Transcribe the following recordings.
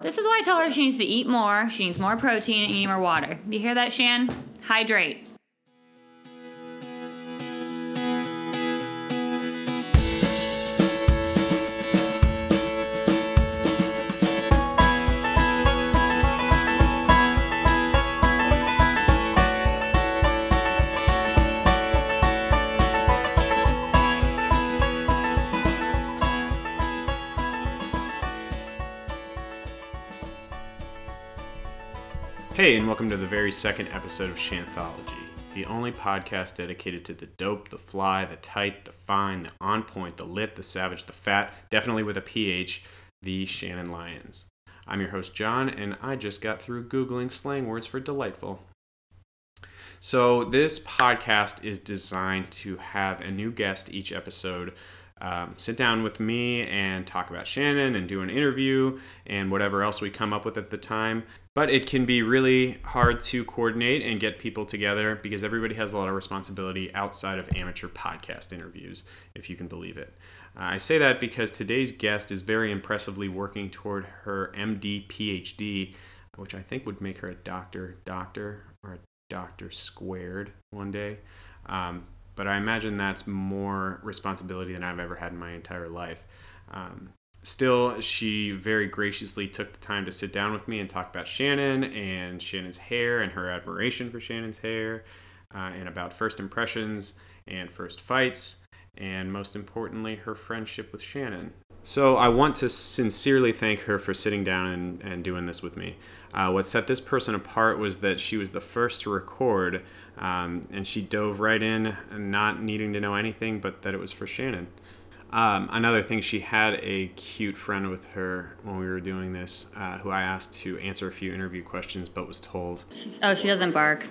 This is why I tell her she needs to eat more, she needs more protein, and eat more water. You hear that, Shan? Hydrate. Hey, and welcome to the very second episode of Shanthology, the only podcast dedicated to the dope, the fly, the tight, the fine, the on point, the lit, the savage, the fat, definitely with a PH, the Shannon Lions. I'm your host, John, and I just got through Googling slang words for delightful. So, this podcast is designed to have a new guest each episode um, sit down with me and talk about Shannon and do an interview and whatever else we come up with at the time. But it can be really hard to coordinate and get people together because everybody has a lot of responsibility outside of amateur podcast interviews, if you can believe it. Uh, I say that because today's guest is very impressively working toward her MD PhD, which I think would make her a doctor, doctor, or a doctor squared one day. Um, but I imagine that's more responsibility than I've ever had in my entire life. Um, still, she very graciously took the time to sit down with me and talk about Shannon and Shannon's hair and her admiration for Shannon's hair, uh, and about first impressions and first fights, and most importantly, her friendship with Shannon. So I want to sincerely thank her for sitting down and, and doing this with me. Uh, what set this person apart was that she was the first to record, um, and she dove right in, not needing to know anything but that it was for Shannon. Um, another thing, she had a cute friend with her when we were doing this, uh, who I asked to answer a few interview questions, but was told. Oh, she doesn't bark.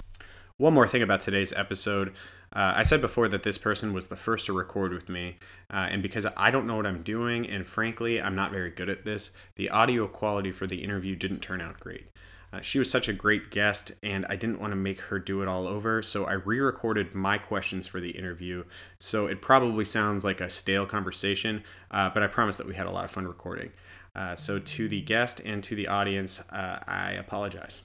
One more thing about today's episode. Uh, I said before that this person was the first to record with me, uh, and because I don't know what I'm doing, and frankly, I'm not very good at this, the audio quality for the interview didn't turn out great. Uh, she was such a great guest, and I didn't want to make her do it all over, so I re recorded my questions for the interview. So it probably sounds like a stale conversation, uh, but I promise that we had a lot of fun recording. Uh, so to the guest and to the audience, uh, I apologize.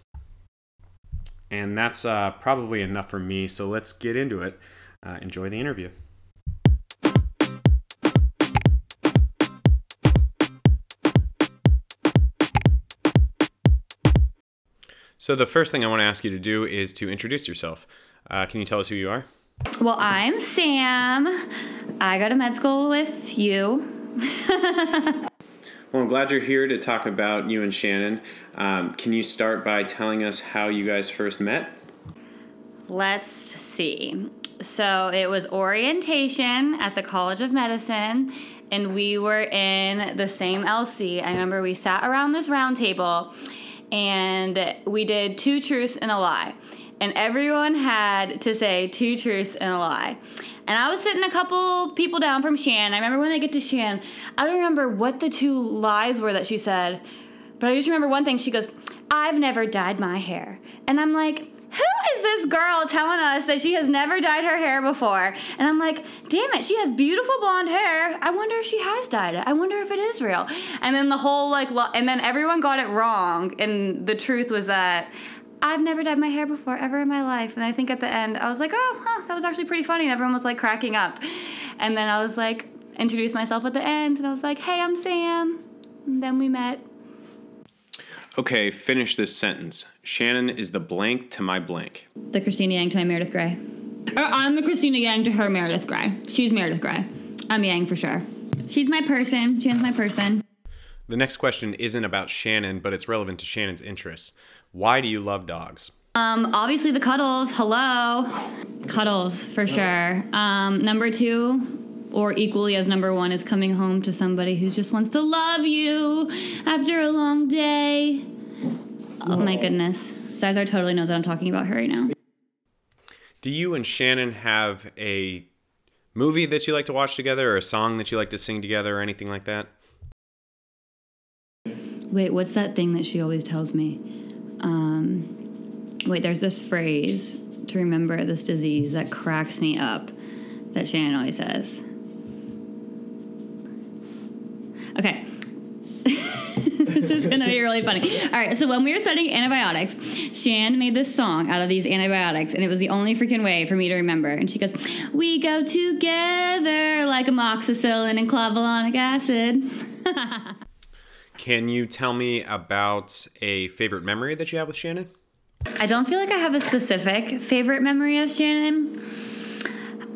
And that's uh, probably enough for me, so let's get into it. Uh, enjoy the interview. So, the first thing I want to ask you to do is to introduce yourself. Uh, can you tell us who you are? Well, I'm Sam. I go to med school with you. Well, I'm glad you're here to talk about you and Shannon. Um, can you start by telling us how you guys first met? Let's see. So it was orientation at the College of Medicine, and we were in the same LC. I remember we sat around this round table and we did two truths and a lie. And everyone had to say two truths and a lie. And I was sitting a couple people down from Shan. I remember when they get to Shan, I don't remember what the two lies were that she said, but I just remember one thing. She goes, I've never dyed my hair. And I'm like, who is this girl telling us that she has never dyed her hair before? And I'm like, damn it, she has beautiful blonde hair. I wonder if she has dyed it. I wonder if it is real. And then the whole like, lo- and then everyone got it wrong. And the truth was that I've never dyed my hair before ever in my life. And I think at the end, I was like, oh, huh, that was actually pretty funny. And everyone was like cracking up. And then I was like, introduced myself at the end. And I was like, hey, I'm Sam. And then we met. Okay, finish this sentence. Shannon is the blank to my blank. The Cristina Yang to my Meredith Grey. Or I'm the Cristina Yang to her Meredith Grey. She's Meredith Grey. I'm Yang for sure. She's my person. Shannon's my person. The next question isn't about Shannon, but it's relevant to Shannon's interests. Why do you love dogs? Um, obviously the cuddles. Hello, cuddles for sure. Um, number two, or equally as number one, is coming home to somebody who just wants to love you after a long day. Oh my goodness, Cesar totally knows that I'm talking about her right now. Do you and Shannon have a movie that you like to watch together, or a song that you like to sing together, or anything like that? Wait, what's that thing that she always tells me? Um, wait, there's this phrase to remember this disease that cracks me up that Shannon always says. Okay. this is gonna be really funny. All right, so when we were studying antibiotics, Shan made this song out of these antibiotics, and it was the only freaking way for me to remember. And she goes, "We go together like amoxicillin and clavulanic acid." Can you tell me about a favorite memory that you have with Shannon? I don't feel like I have a specific favorite memory of Shannon.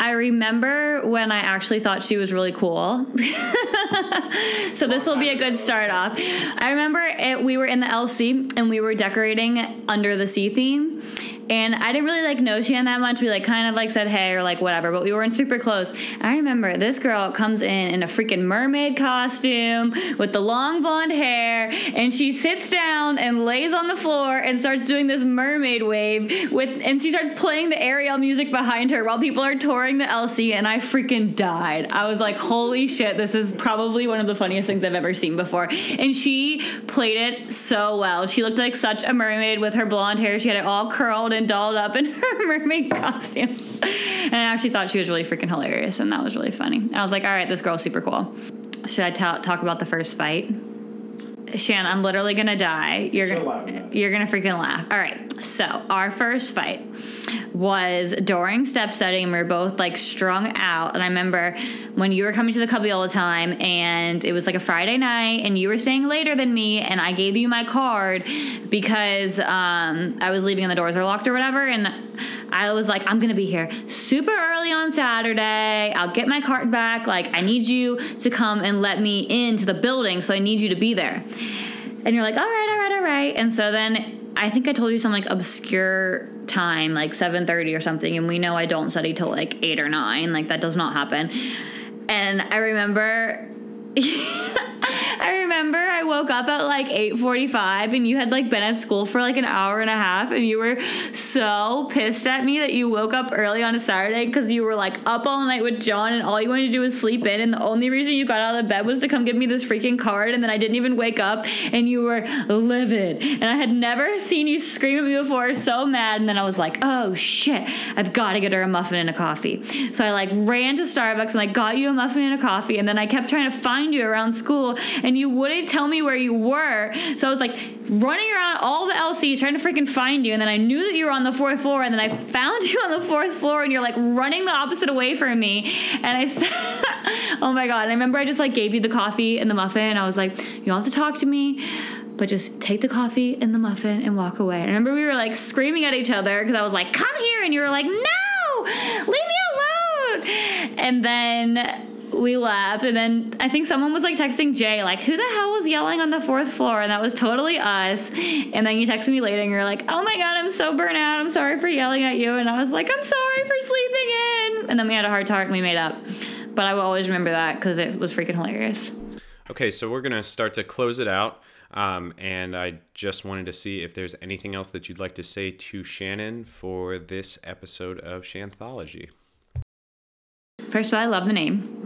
I remember when I actually thought she was really cool. so this will be a good start off. I remember it, we were in the LC and we were decorating under the sea theme and I didn't really like know Shan that much. We like kind of like said hey or like whatever, but we weren't super close. I remember this girl comes in in a freaking mermaid costume with the long blonde hair, and she sits down and lays on the floor and starts doing this mermaid wave with, and she starts playing the Ariel music behind her while people are touring the LC, and I freaking died. I was like, holy shit, this is probably one of the funniest things I've ever seen before. And she played it so well. She looked like such a mermaid with her blonde hair. She had it all curled dolled up in her mermaid costume. And I actually thought she was really freaking hilarious, and that was really funny. I was like, all right, this girl's super cool. Should I talk about the first fight? Shan, I'm literally gonna die. You're She'll gonna you're gonna freaking laugh. All right. So our first fight was during step study, and we were both like strung out. And I remember when you were coming to the cubby all the time, and it was like a Friday night, and you were staying later than me, and I gave you my card because um, I was leaving and the doors were locked or whatever, and I was like, I'm gonna be here super early on Saturday. I'll get my cart back. Like, I need you to come and let me into the building, so I need you to be there. And you're like, all right, all right, all right. And so then I think I told you some like obscure time, like 7:30 or something, and we know I don't study till like eight or nine. Like that does not happen. And I remember I remember I woke up at like 8:45 and you had like been at school for like an hour and a half and you were so pissed at me that you woke up early on a Saturday cuz you were like up all night with John and all you wanted to do was sleep in and the only reason you got out of bed was to come give me this freaking card and then I didn't even wake up and you were livid. And I had never seen you scream at me before so mad and then I was like, "Oh shit, I've got to get her a muffin and a coffee." So I like ran to Starbucks and like got you a muffin and a coffee and then I kept trying to find you around school and you wouldn't tell me where you were. So I was like running around all the LCs trying to freaking find you and then I knew that you were on the fourth floor and then I found you on the fourth floor and you're like running the opposite away from me and I said Oh my god. And I remember I just like gave you the coffee and the muffin. And I was like, "You have to talk to me." But just take the coffee and the muffin and walk away. I remember we were like screaming at each other because I was like, "Come here!" and you were like, "No, leave me alone!" And then we left, and then I think someone was like texting Jay, like, "Who the hell was yelling on the fourth floor?" And that was totally us. And then you texted me later, and you're like, "Oh my god, I'm so burnt out. I'm sorry for yelling at you." And I was like, "I'm sorry for sleeping in." And then we had a hard talk, and we made up. But I will always remember that because it was freaking hilarious. Okay, so we're gonna start to close it out, um, and I just wanted to see if there's anything else that you'd like to say to Shannon for this episode of Shanthology. First of all, I love the name.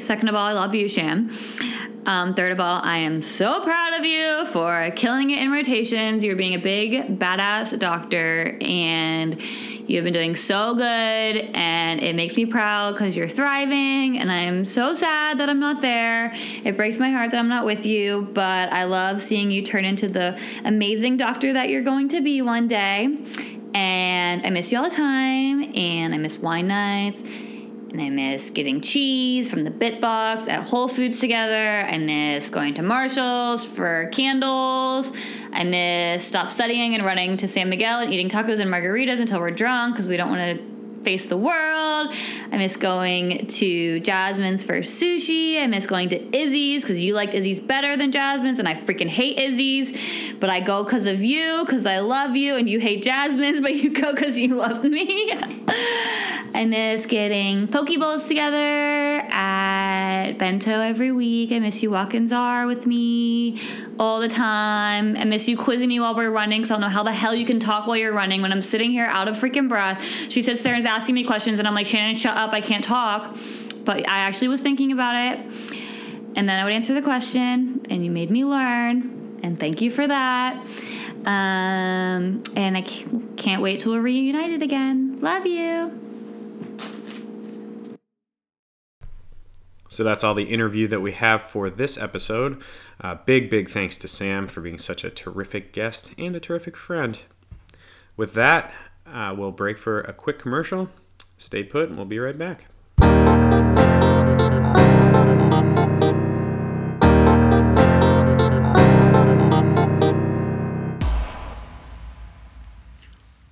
Second of all, I love you, Shan. Um, third of all, I am so proud of you for killing it in rotations. You're being a big, badass doctor, and you've been doing so good, and it makes me proud because you're thriving, and I'm so sad that I'm not there. It breaks my heart that I'm not with you, but I love seeing you turn into the amazing doctor that you're going to be one day. And I miss you all the time, and I miss wine nights. And I miss getting cheese from the Bit Box at Whole Foods together. I miss going to Marshall's for candles. I miss stop studying and running to San Miguel and eating tacos and margaritas until we're drunk because we don't want to face the world. I miss going to Jasmine's for sushi. I miss going to Izzy's because you liked Izzy's better than Jasmine's, and I freaking hate Izzy's. But I go because of you, because I love you, and you hate Jasmine's, but you go because you love me. I miss getting poke bowls together at Bento every week. I miss you walking Czar with me all the time. I miss you quizzing me while we're running, so I don't know how the hell you can talk while you're running when I'm sitting here out of freaking breath. She sits there and is asking me questions, and I'm like, Shannon, shut up, I can't talk. But I actually was thinking about it. And then I would answer the question, and you made me learn, and thank you for that. Um, and I can't wait till we're reunited again. Love you. So that's all the interview that we have for this episode. Uh, big, big thanks to Sam for being such a terrific guest and a terrific friend. With that, uh, we'll break for a quick commercial. Stay put, and we'll be right back.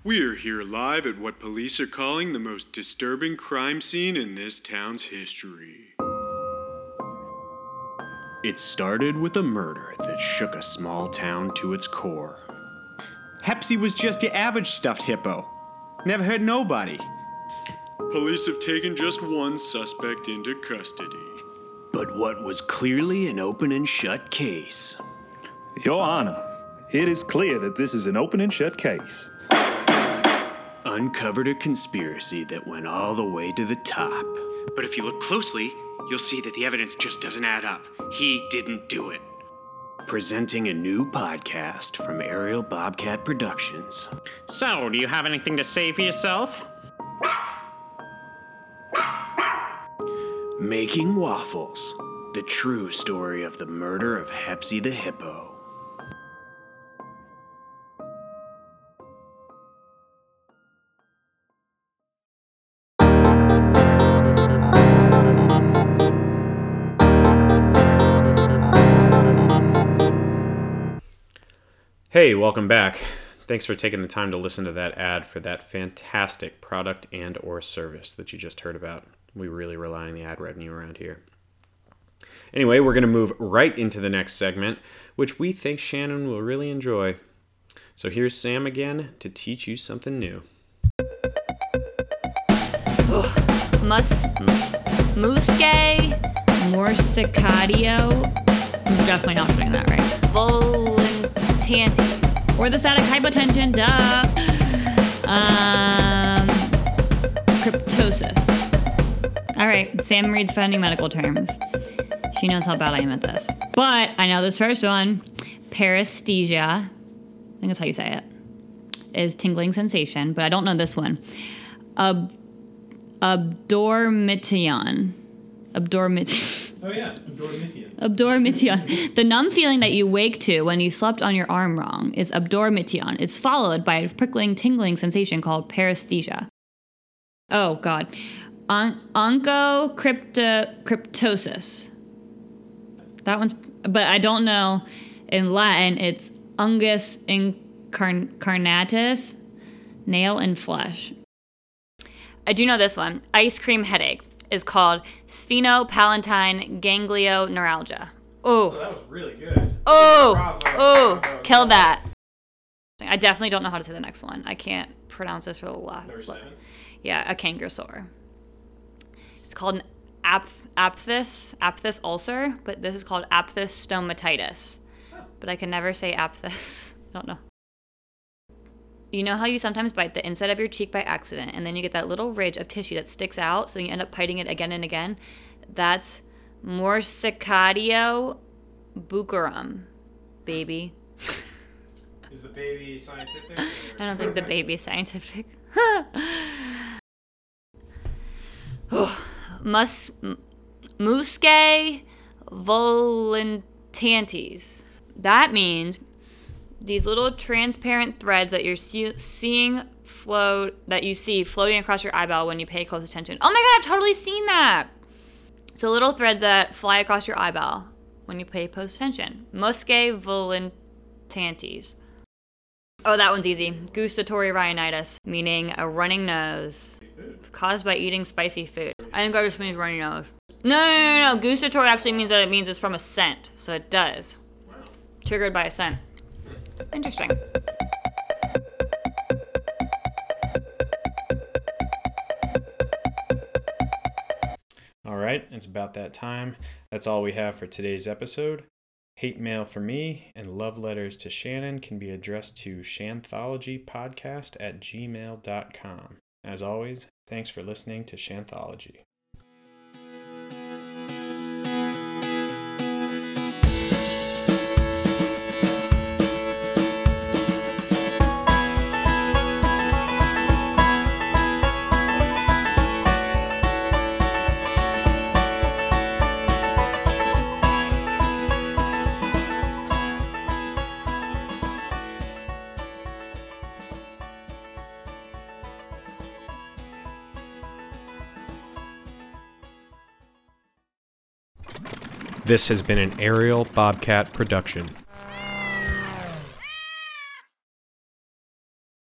We are here live at what police are calling the most disturbing crime scene in this town's history. It started with a murder that shook a small town to its core. Hepsy was just your average stuffed hippo. Never hurt nobody. Police have taken just one suspect into custody. But what was clearly an open and shut case. Your Honor, it is clear that this is an open and shut case. Uncovered a conspiracy that went all the way to the top. But if you look closely, you'll see that the evidence just doesn't add up. He didn't do it. Presenting a new podcast from Ariel Bobcat Productions. So, do you have anything to say for yourself? Making Waffles, the true story of the murder of Hepsy the Hippo. Hey, welcome back. Thanks for taking the time to listen to that ad for that fantastic product and or service that you just heard about. We really rely on the ad revenue around here. Anyway, we're going to move right into the next segment, which we think Shannon will really enjoy. So here's Sam again to teach you something new. Mus musque morsicatio. I'm definitely not doing that right. Orthostatic hypotension, duh. Um, cryptosis. All right, Sam reads funny medical terms. She knows how bad I am at this. But I know this first one, paresthesia. I think that's how you say it. Is tingling sensation, but I don't know this one. Ab- abdormition. Abdormition. Oh yeah, Dormitian. Abdormition. The numb feeling that you wake to when you slept on your arm wrong is abdormition. It's followed by a prickling, tingling sensation called paresthesia. Oh God, On- onychocryptosis. That one's, but I don't know. In Latin, it's unguis incarnatus, nail and flesh. I do know this one. Ice cream headache is called sphenopalatine ganglioneuralgia. Oh, That was really good. oh, oh, bravo. that. I definitely don't know how to say the next one. I can't pronounce this for the laugh. Yeah, a canker sore. It's called an aphthous, aphthous ulcer, but this is called aphthous stomatitis. But I can never say aphthous. I don't know. You know how you sometimes bite the inside of your cheek by accident, and then you get that little ridge of tissue that sticks out, so you end up biting it again and again? That's morsicatio buccarum, baby. Is the baby scientific? I don't think the baby's scientific. Mus m- muscae volantantes. That means these little transparent threads that you're see- seeing float that you see floating across your eyeball when you pay close attention. Oh my god, I've totally seen that. So little threads that fly across your eyeball when you pay close attention. Muscae volantantes. Oh, that one's easy. Gustatory rhinitis, meaning a running nose caused by eating spicy food. I think that just means runny nose. No, no, no, no. Gustatory actually means that it means it's from a scent, so it does. Triggered by a scent. Interesting. All right, it's about that time. That's all we have for today's episode. Hate mail for me and love letters to Shannon can be addressed to shanthologypodcast at gmail.com. As always, thanks for listening to Shanthology. This has been an Aerial Bobcat production.